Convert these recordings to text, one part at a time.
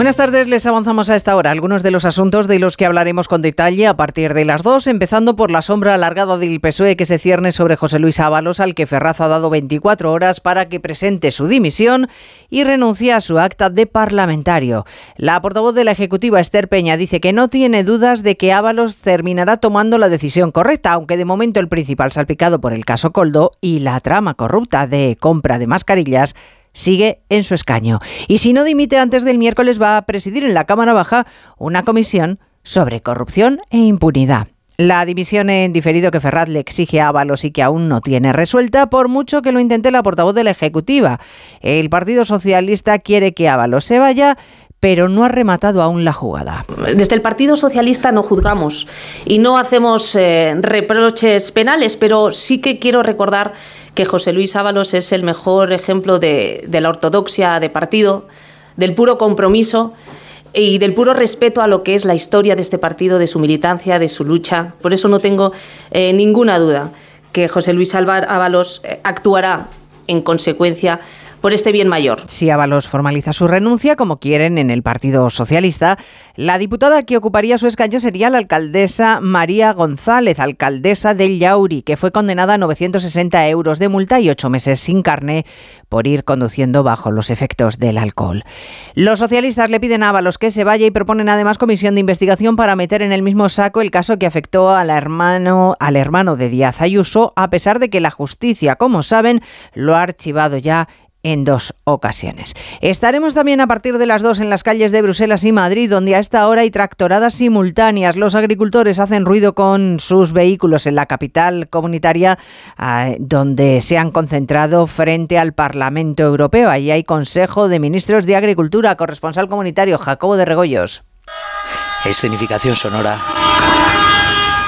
Buenas tardes, les avanzamos a esta hora algunos de los asuntos de los que hablaremos con detalle a partir de las dos, empezando por la sombra alargada del PSOE que se cierne sobre José Luis Ábalos, al que Ferraz ha dado 24 horas para que presente su dimisión y renuncie a su acta de parlamentario. La portavoz de la Ejecutiva, Esther Peña, dice que no tiene dudas de que Ábalos terminará tomando la decisión correcta, aunque de momento el principal salpicado por el caso Coldo y la trama corrupta de compra de mascarillas sigue en su escaño. Y si no dimite antes del miércoles va a presidir en la Cámara Baja una comisión sobre corrupción e impunidad. La dimisión en diferido que Ferraz le exige a Ábalos y que aún no tiene resuelta, por mucho que lo intente la portavoz de la Ejecutiva. El Partido Socialista quiere que Ábalos se vaya, pero no ha rematado aún la jugada. Desde el Partido Socialista no juzgamos y no hacemos eh, reproches penales, pero sí que quiero recordar que José Luis Ábalos es el mejor ejemplo de, la ortodoxia de partido, del puro compromiso y del puro respeto a lo que es la historia de este partido, de su militancia, de su lucha. Por eso no tengo eh, ninguna duda que José Luis Ábalos eh, actuará en consecuencia por este bien mayor. Si Ábalos formaliza su renuncia, como quieren en el Partido Socialista, la diputada que ocuparía su escaño sería la alcaldesa María González, alcaldesa del Yauri, que fue condenada a 960 euros de multa y ocho meses sin carne por ir conduciendo bajo los efectos del alcohol. Los socialistas le piden a Ábalos que se vaya y proponen además comisión de investigación para meter en el mismo saco el caso que afectó al hermano, al hermano de Díaz Ayuso, a pesar de que la justicia, como saben, lo ha archivado ya en dos ocasiones. Estaremos también a partir de las dos en las calles de Bruselas y Madrid, donde a esta hora hay tractoradas simultáneas. Los agricultores hacen ruido con sus vehículos en la capital comunitaria, ah, donde se han concentrado frente al Parlamento Europeo. Allí hay Consejo de Ministros de Agricultura, corresponsal comunitario Jacobo de Regoyos. Escenificación sonora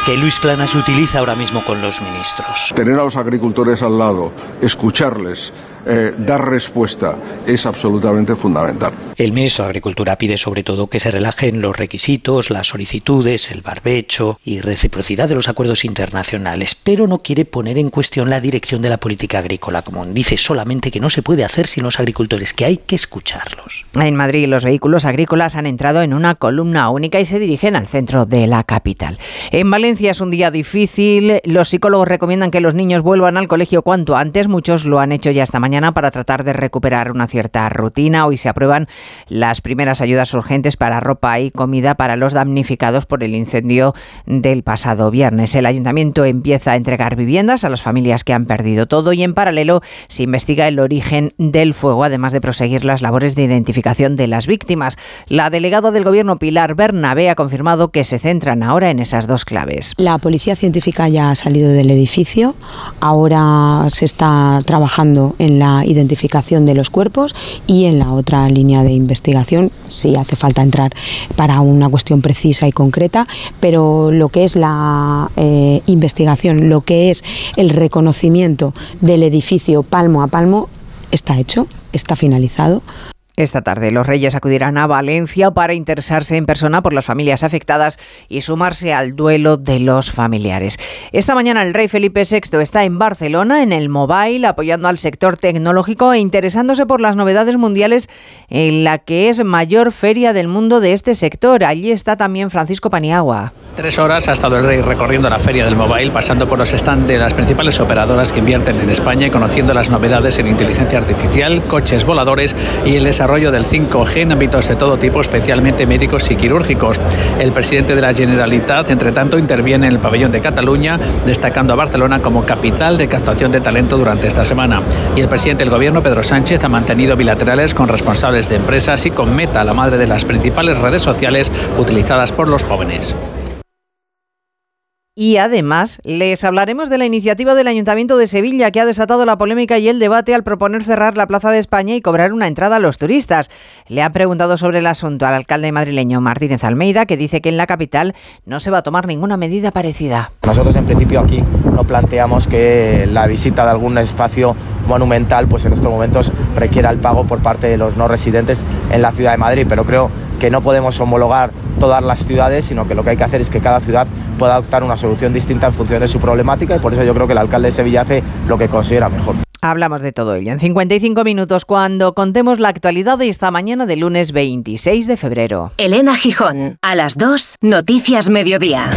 que Luis Planas utiliza ahora mismo con los ministros. Tener a los agricultores al lado, escucharles, eh, dar respuesta es absolutamente fundamental. El ministro de Agricultura pide sobre todo que se relajen los requisitos, las solicitudes, el barbecho y reciprocidad de los acuerdos internacionales, pero no quiere poner en cuestión la dirección de la política agrícola común. Dice solamente que no se puede hacer sin los agricultores, que hay que escucharlos. En Madrid los vehículos agrícolas han entrado en una columna única y se dirigen al centro de la capital. En Valencia es un día difícil. Los psicólogos recomiendan que los niños vuelvan al colegio cuanto antes. Muchos lo han hecho ya esta mañana para tratar de recuperar una cierta rutina. Hoy se aprueban las primeras ayudas urgentes para ropa y comida para los damnificados por el incendio del pasado viernes. El ayuntamiento empieza a entregar viviendas a las familias que han perdido todo y en paralelo se investiga el origen del fuego, además de proseguir las labores de identificación de las víctimas. La delegada del gobierno Pilar Bernabé ha confirmado que se centran ahora en esas dos claves. La policía científica ya ha salido del edificio, ahora se está trabajando en la identificación de los cuerpos y en la otra línea de investigación, si hace falta entrar para una cuestión precisa y concreta, pero lo que es la eh, investigación, lo que es el reconocimiento del edificio palmo a palmo, está hecho, está finalizado. Esta tarde los Reyes acudirán a Valencia para interesarse en persona por las familias afectadas y sumarse al duelo de los familiares. Esta mañana el rey Felipe VI está en Barcelona en el Mobile apoyando al sector tecnológico e interesándose por las novedades mundiales en la que es mayor feria del mundo de este sector. Allí está también Francisco Paniagua. Tres horas ha estado el rey recorriendo la feria del mobile, pasando por los stands de las principales operadoras que invierten en España y conociendo las novedades en inteligencia artificial, coches voladores y el desarrollo del 5G en ámbitos de todo tipo, especialmente médicos y quirúrgicos. El presidente de la Generalitat, entre tanto, interviene en el pabellón de Cataluña, destacando a Barcelona como capital de captación de talento durante esta semana. Y el presidente del gobierno, Pedro Sánchez, ha mantenido bilaterales con responsables de empresas y con Meta, la madre de las principales redes sociales utilizadas por los jóvenes. Y además les hablaremos de la iniciativa del Ayuntamiento de Sevilla que ha desatado la polémica y el debate al proponer cerrar la Plaza de España y cobrar una entrada a los turistas. Le ha preguntado sobre el asunto al alcalde madrileño Martínez Almeida que dice que en la capital no se va a tomar ninguna medida parecida. Nosotros en principio aquí no planteamos que la visita de algún espacio monumental pues en estos momentos requiera el pago por parte de los no residentes en la ciudad de Madrid, pero creo que no podemos homologar todas las ciudades, sino que lo que hay que hacer es que cada ciudad pueda adoptar una solución distinta en función de su problemática y por eso yo creo que el alcalde de Sevilla hace lo que considera mejor. Hablamos de todo ello en 55 minutos cuando contemos la actualidad de esta mañana de lunes 26 de febrero. Elena Gijón, a las 2, Noticias Mediodía.